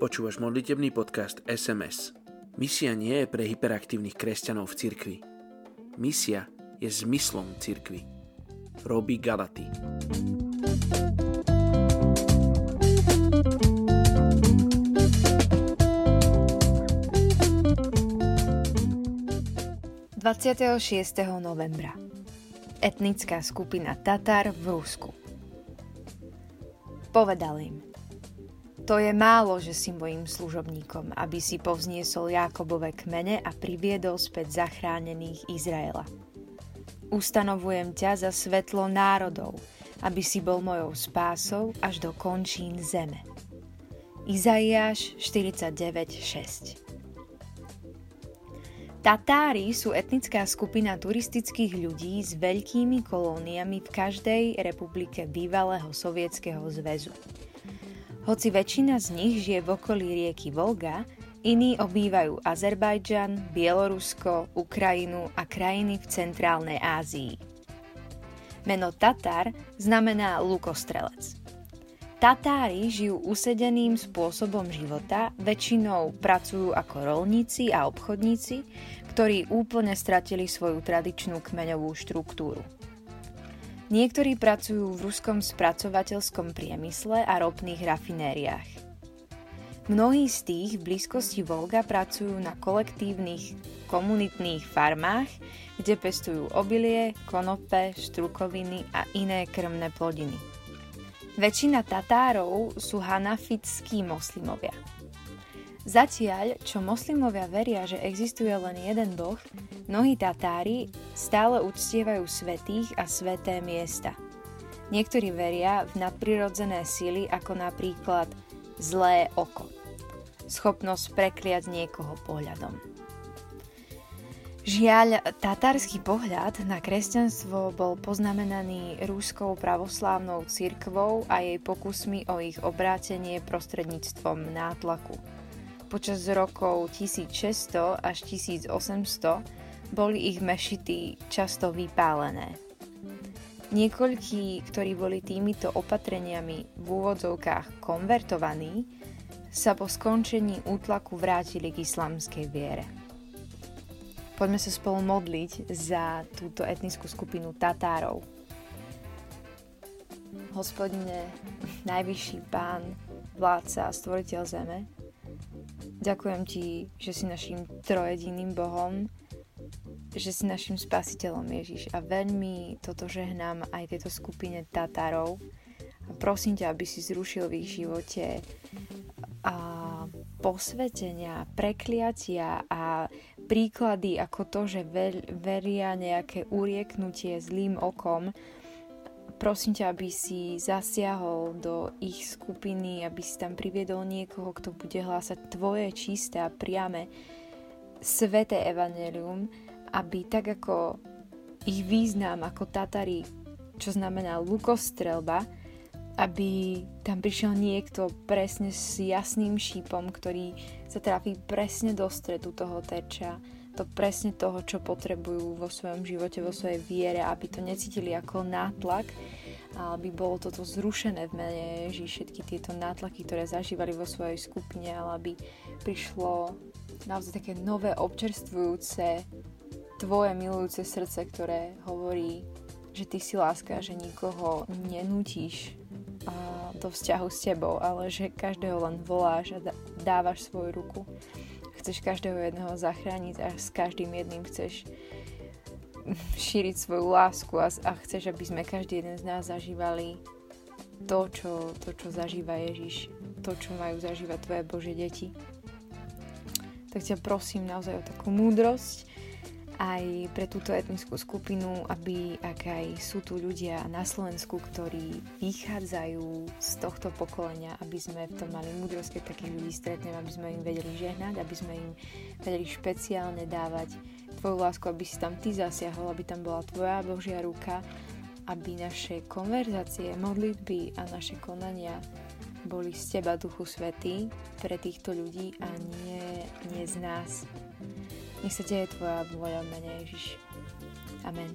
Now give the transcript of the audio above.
Počúvaš modlitebný podcast SMS. Misia nie je pre hyperaktívnych kresťanov v cirkvi. Misia je zmyslom cirkvi. Robí Galaty. ...26. novembra. Etnická skupina Tatar v Rusku. Povedal im – to je málo, že si mojim služobníkom, aby si povzniesol Jákobove kmene a priviedol späť zachránených Izraela. Ustanovujem ťa za svetlo národov, aby si bol mojou spásou až do končín zeme. Izaiáš 49.6 Tatári sú etnická skupina turistických ľudí s veľkými kolóniami v každej republike bývalého sovietskeho zväzu. Hoci väčšina z nich žije v okolí rieky Volga, iní obývajú Azerbajdžan, Bielorusko, Ukrajinu a krajiny v centrálnej Ázii. Meno Tatar znamená lukostrelec. Tatári žijú usedeným spôsobom života, väčšinou pracujú ako rolníci a obchodníci, ktorí úplne stratili svoju tradičnú kmeňovú štruktúru. Niektorí pracujú v ruskom spracovateľskom priemysle a ropných rafinériách. Mnohí z tých v blízkosti Volga pracujú na kolektívnych komunitných farmách, kde pestujú obilie, konope, strukoviny a iné krmné plodiny. Väčšina Tatárov sú hanafickí moslimovia – Zatiaľ, čo moslimovia veria, že existuje len jeden boh, mnohí Tatári stále uctievajú svetých a sveté miesta. Niektorí veria v nadprirodzené síly ako napríklad zlé oko. Schopnosť prekliať niekoho pohľadom. Žiaľ, tatársky pohľad na kresťanstvo bol poznamenaný rúskou pravoslávnou cirkvou a jej pokusmi o ich obrátenie prostredníctvom nátlaku. Počas rokov 1600 až 1800 boli ich mešity často vypálené. Niekoľkí, ktorí boli týmito opatreniami v úvodzovkách konvertovaní, sa po skončení útlaku vrátili k islamskej viere. Poďme sa spolu modliť za túto etnickú skupinu Tatárov. Hospodine, najvyšší pán, vládca a stvoriteľ zeme, Ďakujem ti, že si našim trojediným Bohom, že si našim spasiteľom Ježiš. A veľmi toto žehnám aj tejto skupine Tatárov a prosím ťa, aby si zrušil v ich živote a posvetenia, prekliatia a príklady ako to, že veria nejaké urieknutie zlým okom, prosím ťa, aby si zasiahol do ich skupiny, aby si tam priviedol niekoho, kto bude hlásať tvoje čisté a priame sveté evanelium, aby tak ako ich význam ako Tatari, čo znamená lukostrelba, aby tam prišiel niekto presne s jasným šípom, ktorý sa trafí presne do stredu toho terča, to presne toho, čo potrebujú vo svojom živote, vo svojej viere, aby to necítili ako nátlak, aby bolo toto zrušené v mene Ježiš, všetky tieto nátlaky, ktoré zažívali vo svojej skupine, ale aby prišlo naozaj také nové, občerstvujúce, tvoje milujúce srdce, ktoré hovorí, že ty si láska, že nikoho nenútiš do vzťahu s tebou, ale že každého len voláš a dávaš svoju ruku chceš každého jedného zachrániť a s každým jedným chceš šíriť svoju lásku a, a chceš, aby sme každý jeden z nás zažívali to čo, to, čo zažíva Ježiš, to, čo majú zažívať tvoje Bože deti. Tak ťa prosím naozaj o takú múdrosť, aj pre túto etnickú skupinu, aby ak aj sú tu ľudia na Slovensku, ktorí vychádzajú z tohto pokolenia, aby sme v tom mali múdrosť, keď takých ľudí stretneme, aby sme im vedeli žehnať, aby sme im vedeli špeciálne dávať tvoju lásku, aby si tam ty zasiahol, aby tam bola tvoja Božia ruka, aby naše konverzácie, modlitby a naše konania boli z Teba, Duchu Svetý, pre týchto ľudí a nie, nie z nás. Nech sa deje Tvoja vôľa, mene Ježiš. Amen.